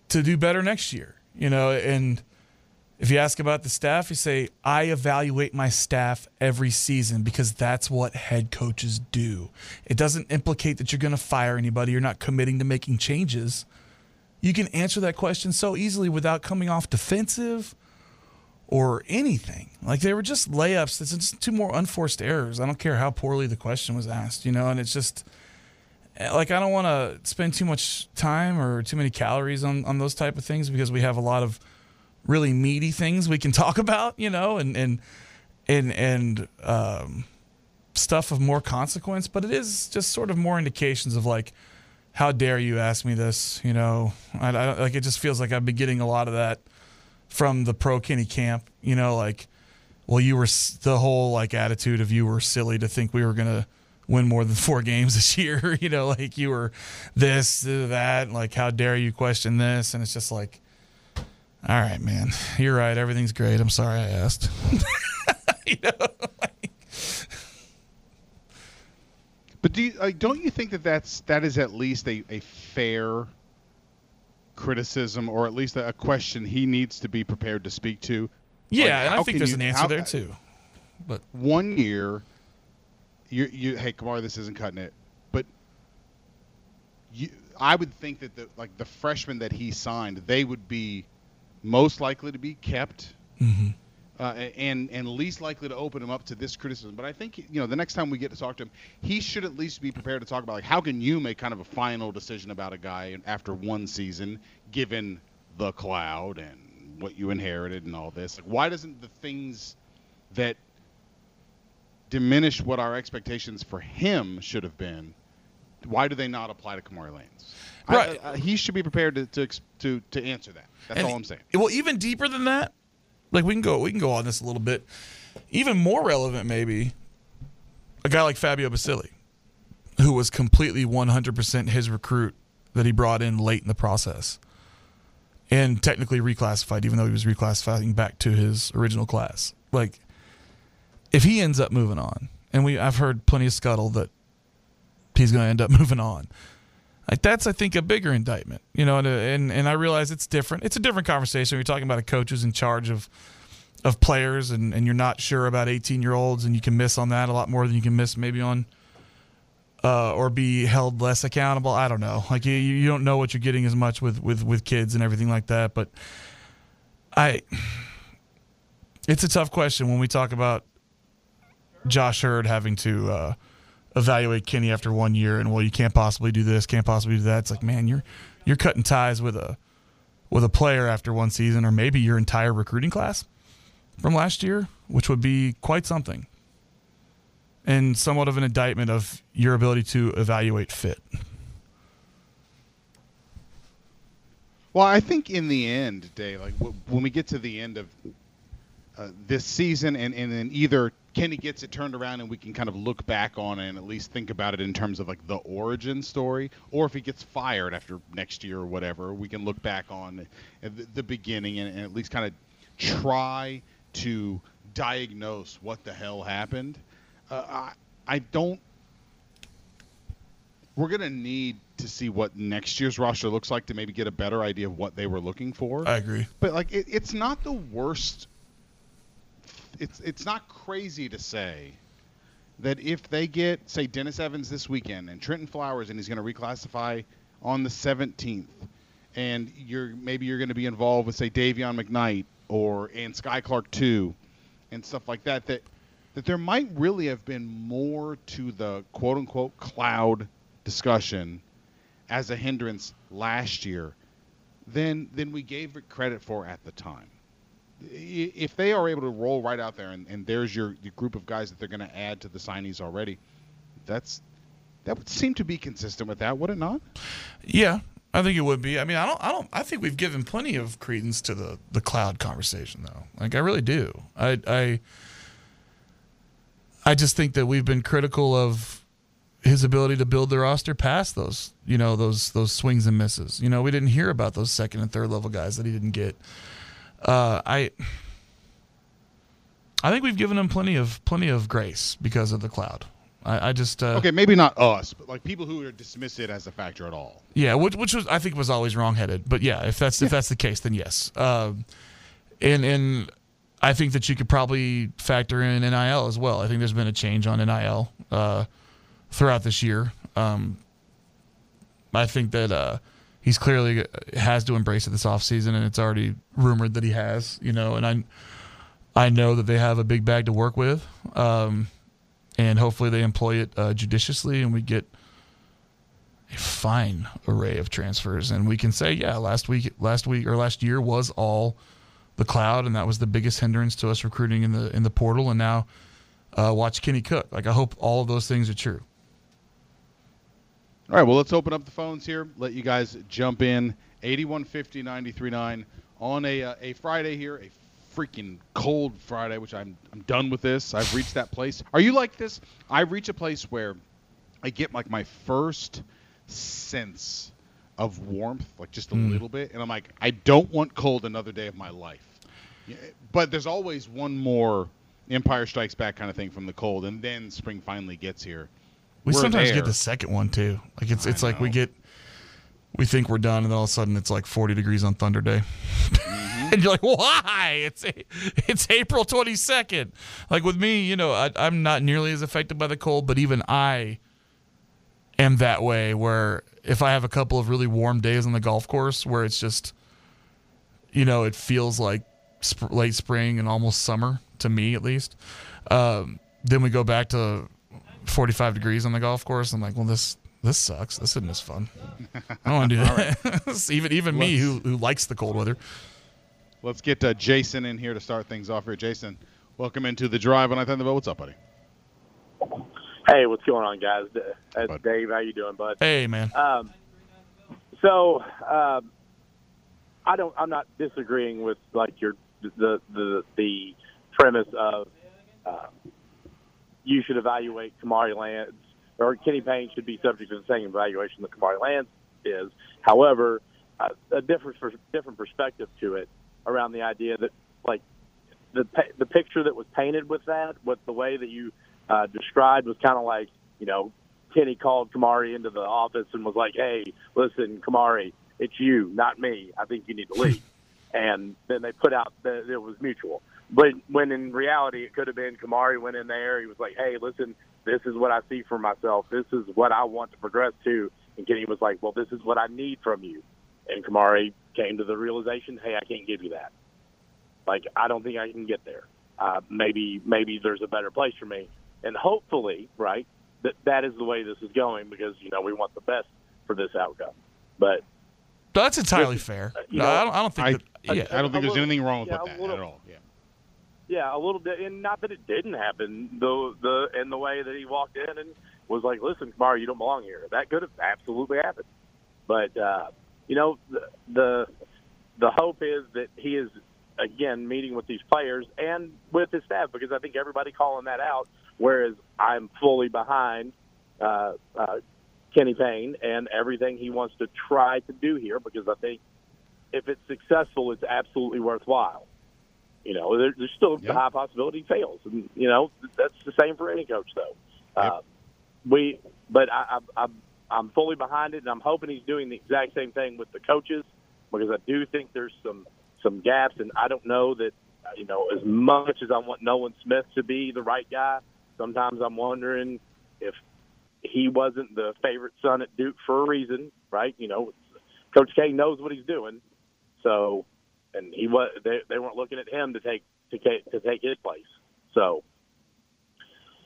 to do better next year. You know, and if you ask about the staff, you say, I evaluate my staff every season because that's what head coaches do. It doesn't implicate that you're going to fire anybody. You're not committing to making changes. You can answer that question so easily without coming off defensive or anything. Like they were just layups. It's just two more unforced errors. I don't care how poorly the question was asked, you know, and it's just eh, like I don't want to spend too much time or too many calories on, on those type of things because we have a lot of really meaty things we can talk about, you know, and and and and um, stuff of more consequence. But it is just sort of more indications of like, how dare you ask me this? You know, I, I like it just feels like I've been getting a lot of that from the pro Kenny camp. You know, like, well, you were the whole like attitude of you were silly to think we were gonna win more than four games this year. you know, like you were this, that, like how dare you question this? And it's just like all right, man. You're right. Everything's great. I'm sorry I asked. you know, like, but do you, like, don't you think that that's that is at least a, a fair criticism, or at least a, a question he needs to be prepared to speak to? Yeah, Like, and I think there's you- an answer how- there too. But one year, you you hey Kamar, this isn't cutting it. But you, I would think that the like the freshmen that he signed, they would be most likely to be kept. Mhm. Uh, and and least likely to open him up to this criticism. But I think you know the next time we get to talk to him, he should at least be prepared to talk about like how can you make kind of a final decision about a guy after one season, given the cloud and what you inherited and all this. Like why doesn't the things that diminish what our expectations for him should have been? Why do they not apply to Kamari Lands? Right. I- uh, he should be prepared to to to, to answer that. That's And all I'm saying. Well, even deeper than that, like we can go we can go on this a little bit. Even more relevant, maybe, a guy like Fabio Basili, who was completely 100% his recruit that he brought in late in the process, and technically reclassified, even though he was reclassifying back to his original class. Like, if he ends up moving on, and we I've heard plenty of scuttle that he's going to end up moving on. Like that's, I think, a bigger indictment, you know. And and, and I realize it's different. It's a different conversation. You're talking about a coach who's in charge of of players, and, and you're not sure about 18 year olds, and you can miss on that a lot more than you can miss maybe on uh, or be held less accountable. I don't know. Like you, you don't know what you're getting as much with with with kids and everything like that. But I, it's a tough question when we talk about Josh Heird having to. Uh, evaluate Kenny after one year and well you can't possibly do this, can't possibly do that. It's like, man, you're you're cutting ties with a with a player after one season or maybe your entire recruiting class from last year, which would be quite something. and somewhat of an indictment of your ability to evaluate fit. Well, I think in the end, Dave, like when we get to the end of uh, this season, and, and then either Kenny gets it turned around and we can kind of look back on it and at least think about it in terms of like the origin story, or if he gets fired after next year or whatever, we can look back on the, the beginning and, and at least kind of try to diagnose what the hell happened. Uh, I, I don't. We're gonna need to see what next year's roster looks like to maybe get a better idea of what they were looking for. I agree. But like, it, it's not the worst. It's it's not crazy to say that if they get say Dennis Evans this weekend and Trenton Flowers and he's going to reclassify on the 17th, and you're maybe you're going to be involved with say Dayvion McKnight or and Skyy Clark too, and stuff like that. That that there might really have been more to the quote unquote cloud discussion as a hindrance last year than than we gave it credit for at the time. If they are able to roll right out there and, and there's your, your group of guys that they're going to add to the signees already, that's that would seem to be consistent with that, would it not? Yeah, I think it would be. I mean, I don't, I don't, I think we've given plenty of credence to the the cloud conversation, though. Like, I really do. I, I, I just think that we've been critical of his ability to build the roster past those, you know, those those swings and misses. You know, we didn't hear about those second and third level guys that he didn't get. Uh, I, I think we've given him plenty of plenty of grace because of the cloud. I, I just uh, Okay, maybe not us, but like people who are dismiss it as a factor at all. Yeah, which which was I think was always wrongheaded. But yeah, if that's if that's the case, then yes. Um, and and I think that you could probably factor in NIL as well. I think there's been a change on NIL uh, throughout this year. Um, I think that uh, he's clearly has to embrace it this offseason, and it's already rumored that he has. You know, and I I know that they have a big bag to work with, um, and hopefully they employ it uh, judiciously, and we get a fine array of transfers, and we can say, yeah, last week, last week or last year was all the cloud, and that was the biggest hindrance to us recruiting in the in the portal. And now, uh, watch Kenny Cook. Like I hope all of those things are true. All right, well, let's open up the phones here. Let you guys jump in. 8150 939 on a, uh, a Friday here, a freaking cold Friday, which I'm, I'm done with this. I've reached that place. Are you like this? I reach a place where I get like my first sense of warmth, like just a Mm. little bit. And I'm like, I don't want cold another day of my life. But there's always one more Empire Strikes Back kind of thing from the cold. And then spring finally gets here. We We're sometimes there. get the second one too. Like it's it's like we get we think we're done, and then all of a sudden it's like 40 degrees on Thunder Day, Mm-hmm. and you're like, why? It's it's April 22nd. Like with me, you know, I, I'm not nearly as affected by the cold, but even I am that way. Where if I have a couple of really warm days on the golf course, where it's just, you know, it feels like sp- late spring and almost summer to me at least. Um, then we go back to 45 degrees on the golf course. I'm like, well, this this sucks. This isn't as fun. I don't want to do that. even even me who who likes the cold weather. Let's get uh, Jason in here to start things off here. Jason, welcome into the drive on I Think the Vote. What's up, buddy? Hey, what's going on, guys? D- That's Dave. How you doing, bud? Hey, man. Um, so um, I don't. I'm not disagreeing with like your the the the premise of uh, you should evaluate Kamari Lands or Kenny Payne should be subject to the same evaluation that Kamari Lands is. However, uh, a different different perspective to it around the idea that like the pa- the picture that was painted with that, with the way that you uh, described, was kind of like you know Kenny called Kamari into the office and was like, "Hey, listen, Kamari, it's you, not me. I think you need to leave." and then they put out that it was mutual. But when in reality, it could have been Kamari went in there. He was like, "Hey, listen, this is what I see for myself. This is what I want to progress to." And Kenny was like, "Well, this is what I need from you." And Kamari came to the realization, "Hey, I can't give you that. Like, I don't think I can get there. Uh, maybe, maybe there's a better place for me." And hopefully, right, that that is the way this is going because you know we want the best for this outcome. But That's entirely fair. you No, know, I don't, I don't think I- that. Yeah, I don't think there's anything wrong with yeah, that little- at all. Yeah. Yeah, a little bit, and not that it didn't happen, the the in the way that he walked in and was like, "Listen, Kamari, you don't belong here." That could have absolutely happened, but uh, you know, the, the the hope is that he is again meeting with these players and with his staff because I think everybody calling that out. Whereas I'm fully behind uh, uh, Kenny Payne and everything he wants to try to do here because I think if it's successful, it's absolutely worthwhile. You know, there, there's still a high possibility he fails, and you know that's the same for any coach, though. Uh, we, but I, I, I'm I'm fully behind it, and I'm hoping he's doing the exact same thing with the coaches because I do think there's some some gaps, and I don't know that you know as much as I want Nolan Smith to be the right guy. Sometimes I'm wondering if he wasn't the favorite son at Duke for a reason, right? You know, Coach K knows what he's doing, so and he was they they weren't looking at him to take to take to take his place. So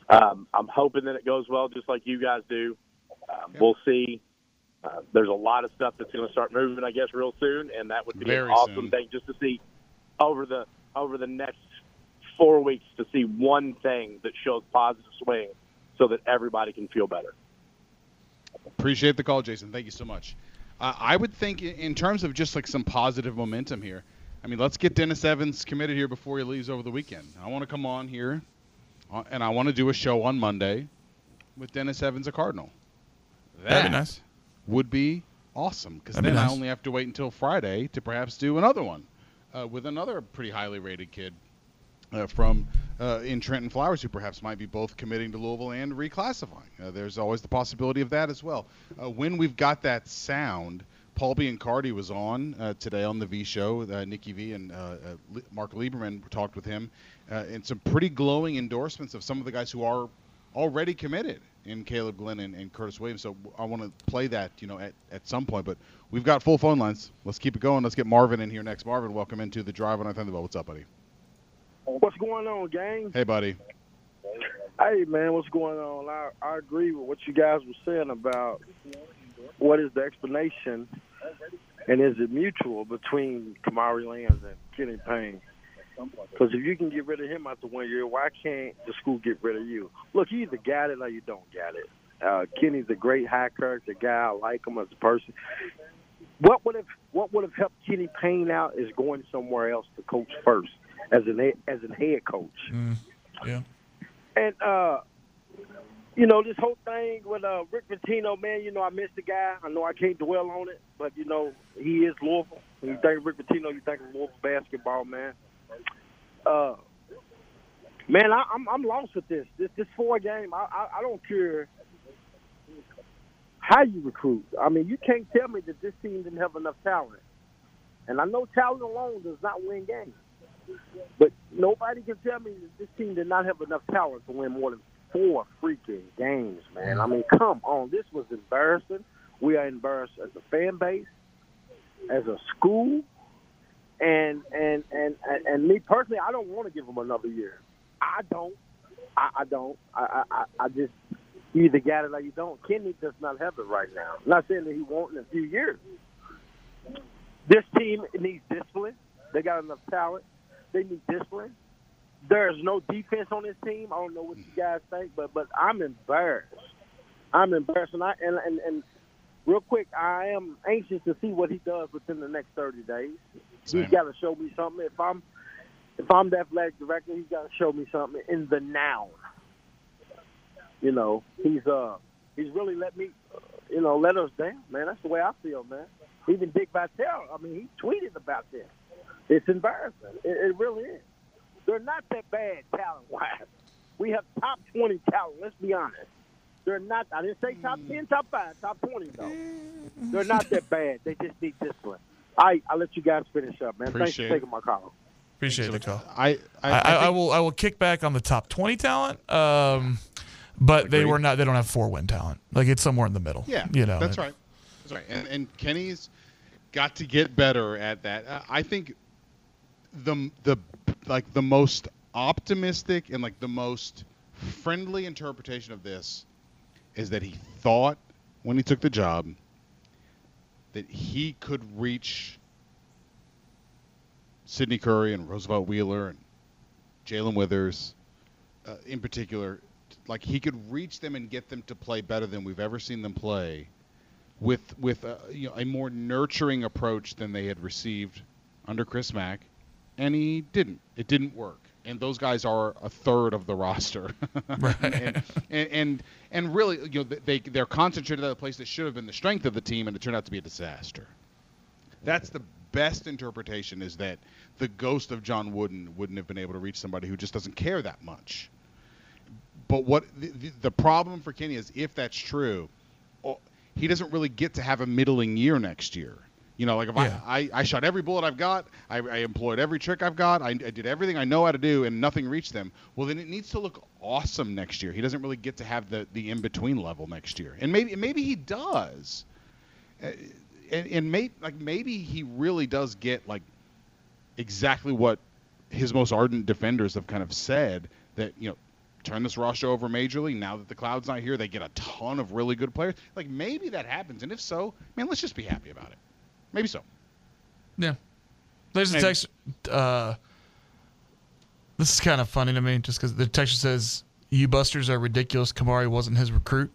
um, I'm hoping that it goes well, just like you guys do. Um, We'll see. Uh, there's a lot of stuff that's going to start moving, I guess, real soon, and that would be Very an awesome soon. thing just to see over the over the next four weeks to see one thing that shows positive swing, so that everybody can feel better. Appreciate the call, Jason. Thank you so much. Uh, I would think, in- terms of just like some positive momentum here, I mean, let's get Dennis Evans committed here before he leaves over the weekend. I want to come on here, uh, and I want to do a show on Monday with Dennis Evans, a Cardinal. That'd be nice. Would be awesome because That'd be then I only have to wait until Friday to perhaps do another one uh, with another pretty highly rated kid uh, from uh, in Trenton Flowers, who perhaps might be both committing to Louisville and reclassifying. Uh, there's always the possibility of that as well. Uh, when we've got that sound, Paul Biancardi was on uh, today on the V Show. Uh, Nikki V and Mark Lieberman talked with him, and some pretty glowing endorsements of some of the guys who are already committed in Caleb Glenn and, and Curtis Williams. So I want to play that, you know, at, at some point. But we've got full phone lines. Let's keep it going. Let's get Marvin in here next. Marvin, welcome into the drive on I Thunderball. What's up, buddy? What's going on, gang? Hey, buddy. Hey, man, what's going on? I, I agree with what you guys were saying about what is the explanation and is it mutual between Kamari Lands and Kenny Payne? Because if you can get rid of him after one year, why can't the school get rid of you? Look, you either got it or you don't get it. Uh, Kenny's a great high character guy. I like him as a person. What would have what would have helped Kenny Payne out is going somewhere else to coach first as an as an head coach. Mm, yeah. And uh you know, this whole thing with uh Rick Pitino, man, you know, I miss the guy. I know I can't dwell on it, but you know, he is Louisville. When you think of Rick Pitino, you think of Louisville basketball, man. Uh man, I, I'm I'm lost with this. This this four game, I, I I don't care how you recruit. I mean, you can't tell me that this team didn't have enough talent. And I know talent alone does not win games. But nobody can tell me that this team did not have enough talent to win more than four freaking games, man. I mean, come on. This was embarrassing. We are embarrassed as a fan base, as a school, and and and and, and me personally, I don't want to give them another year. I don't. I, I don't. I, I I just you either got it or you don't. Kenny does not have it right now. I'm not saying that he won't in a few years. This team needs discipline. They got enough talent. They need discipline. There's no defense on this team. I don't know what you guys think, but but I'm embarrassed. I'm embarrassed, and I and and, and real quick, I am anxious to see what he does within the next 30 days. Same. He's got to show me something. If I'm if I'm the athletic director, he's got to show me something in the now. You know, he's uh he's really let me, you know, let us down, man. That's the way I feel, man. Even Dick Vitale, I mean, he tweeted about this. It's embarrassing. It, it really is. They're not that bad talent wise. We have top twenty talent. Let's be honest. They're not. I didn't say top ten, top five, top twenty though. They're not that bad. They just need discipline. All right, I'll let you guys finish up, man. Appreciate Thanks it. for taking my call. Appreciate the call. I I, I, I will I will kick back on the top twenty talent. Um, but they were not. They don't have four win talent. Like it's somewhere in the middle. Yeah, you know. that's right. That's right. And, and Kenny's got to get better at that. Uh, I think the the like the most optimistic and like the most friendly interpretation of this is that he thought when he took the job that he could reach Sydney Curry and Roosevelt Wheeler and Jae'Lyn Withers, uh, in particular, like he could reach them and get them to play better than we've ever seen them play, with with a, you know a more nurturing approach than they had received under Chris Mack, and he didn't. It didn't work. And those guys are a third of the roster, Right. and, and and and really, you know, they they're concentrated at a place that should have been the strength of the team, and it turned out to be a disaster. That's the best interpretation is that the ghost of John Wooden wouldn't have been able to reach somebody who just doesn't care that much. But what the, the, the problem for Kenny is if that's true, he doesn't really get to have a middling year next year. You know, like if Yeah. I, I, I shot every bullet I've got, I, I employed every trick I've got, I, I did everything I know how to do, and nothing reached them. Well, then it needs to look awesome next year. He doesn't really get to have the, the in between level next year, and maybe maybe he does. Uh, and, and may, like maybe he really does get like exactly what his most ardent defenders have kind of said that you know turn this roster over majorly now that the cloud's not here they get a ton of really good players like maybe that happens and if so man let's just be happy about it maybe so Yeah. There's a text. Uh, this is kind of funny to me just because the text says, You busters are ridiculous. Kamari wasn't his recruit.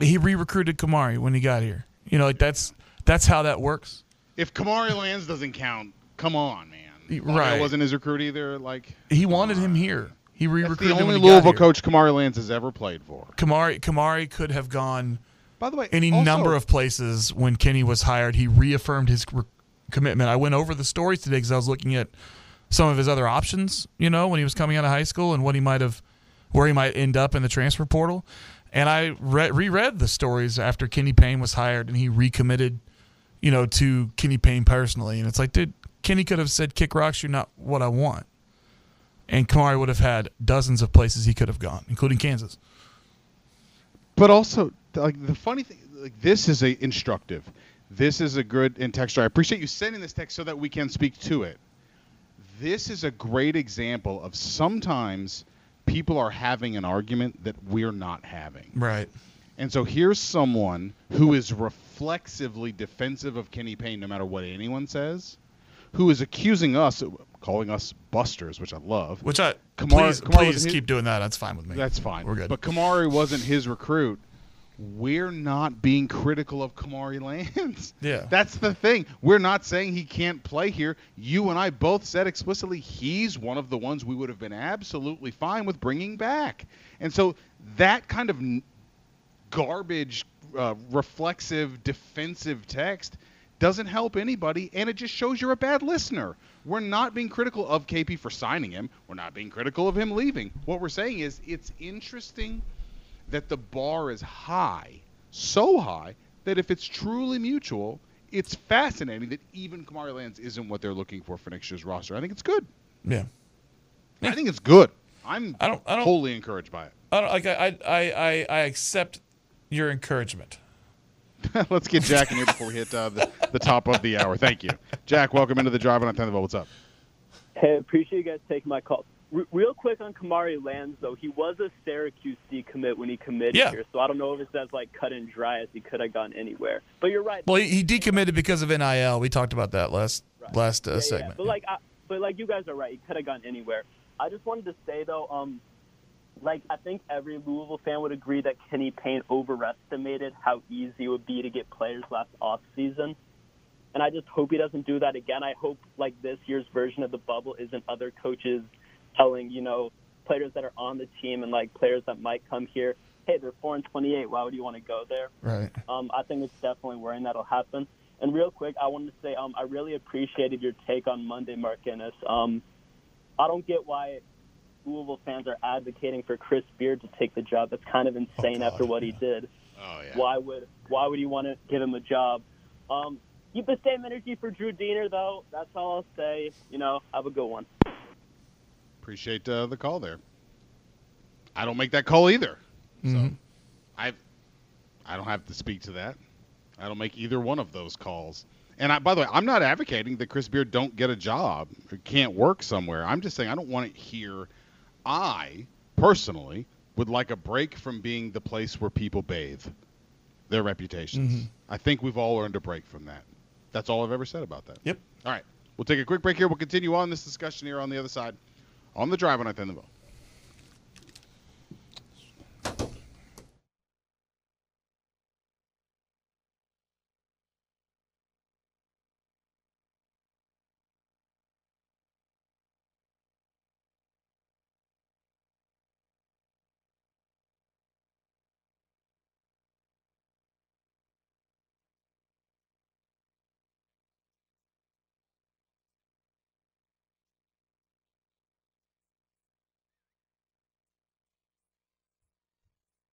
He re recruited Kamari when he got here. You know, like that's that's how that works. if kamari lands doesn't count come on man Right. Mario wasn't his recruit either like He wanted him here. He re that's recruited the him when only he louisville coach kamari lands has ever played for Kamari Kamari could have gone by the way any also- number of places when Kenny was hired. He reaffirmed his re- commitment. I went over the stories today because I was looking at some of his other options. You know, when he was coming out of high school and what he might have, where he might end up in the transfer portal. And I re- reread the stories after Kenny Payne was hired and he recommitted, you know, to Kenny Payne personally. And it's like, dude, Kenny could have said, "Kick rocks, you're not what I want." And Kamari would have had dozens of places he could have gone, including Kansas. But also like the funny thing like this is a instructive. This is a good in text. I appreciate you sending this text so that we can speak to it. This is a great example of sometimes people are having an argument that we're not having. Right. and so here's someone who is reflexively defensive of Kenny Payne no matter what anyone says, who is accusing us, calling us busters, which I love. Which I Kamara- please Kamara please his- keep doing that. That's fine with me. That's fine. We're good. But Kamari wasn't his recruit. We're not being critical of Kamari Lands. Yeah. That's the thing. We're not saying he can't play here. You and I both said explicitly he's one of the ones we would have been absolutely fine with bringing back. And so that kind of garbage, uh, reflexive, defensive text doesn't help anybody, and it just shows you're a bad listener. We're not being critical of KP for signing him. We're not being critical of him leaving. What we're saying is it's interesting that the bar is high, so high that if it's truly mutual, it's fascinating that even Kamari Lands isn't what they're looking for for next year's roster. I think it's good. Yeah. I think it's good. I'm I don't- I don't- wholly encouraged by it. I don't like I I I, I accept your encouragement. Let's get Jack in here before we hit uh, the, the top of the hour. Thank you. Jack, welcome into the drive on 10 the Vote. What's up? Hey, appreciate you guys taking my call. R- real quick on Kamari Lands, though, he was a Syracuse decommit when he committed Yeah. here, so I don't know if it's as like cut and dry as he could have gone anywhere. But you're right. Well, he, he decommitted because of NIL. We talked about that last last uh, Yeah, yeah, segment. But like, I, but like you guys are right. He could have gone anywhere. I just wanted to say though, um, like I think every Louisville fan would agree that Kenny Payne overestimated how easy it would be to get players last off season. And I just hope he doesn't do that again. I hope like this year's version of the bubble isn't other coaches telling you know players that are on the team and like players that might come here, hey, they're four and twenty-eight. Why would you want to go there? Right. Um, I think it's definitely worrying that'll happen. And real quick, I wanted to say um, I really appreciated your take on Monday, Mark Ennis. Um, I don't get why Louisville fans are advocating for Chris Beard to take the job. That's kind of insane after what he did. Oh yeah. Why would Why would you want to give him a job? Um, keep the same energy for Drew Diener, though. That's all I'll say. You know, have a good one. Appreciate uh, the call there. I don't make that call either. Mhm. I I don't have to speak to that. I don't make either one of those calls. And I, by the way, I'm not advocating that Chris Beard don't get a job or can't work somewhere. I'm just saying I don't want to hear. I personally would like a break from being the place where people bathe their reputations. Mhm. I think we've all earned a break from that. That's all I've ever said about that. Yep. All right. We'll take a quick break here. We'll continue on this discussion here on the other side on the drive on the Bone.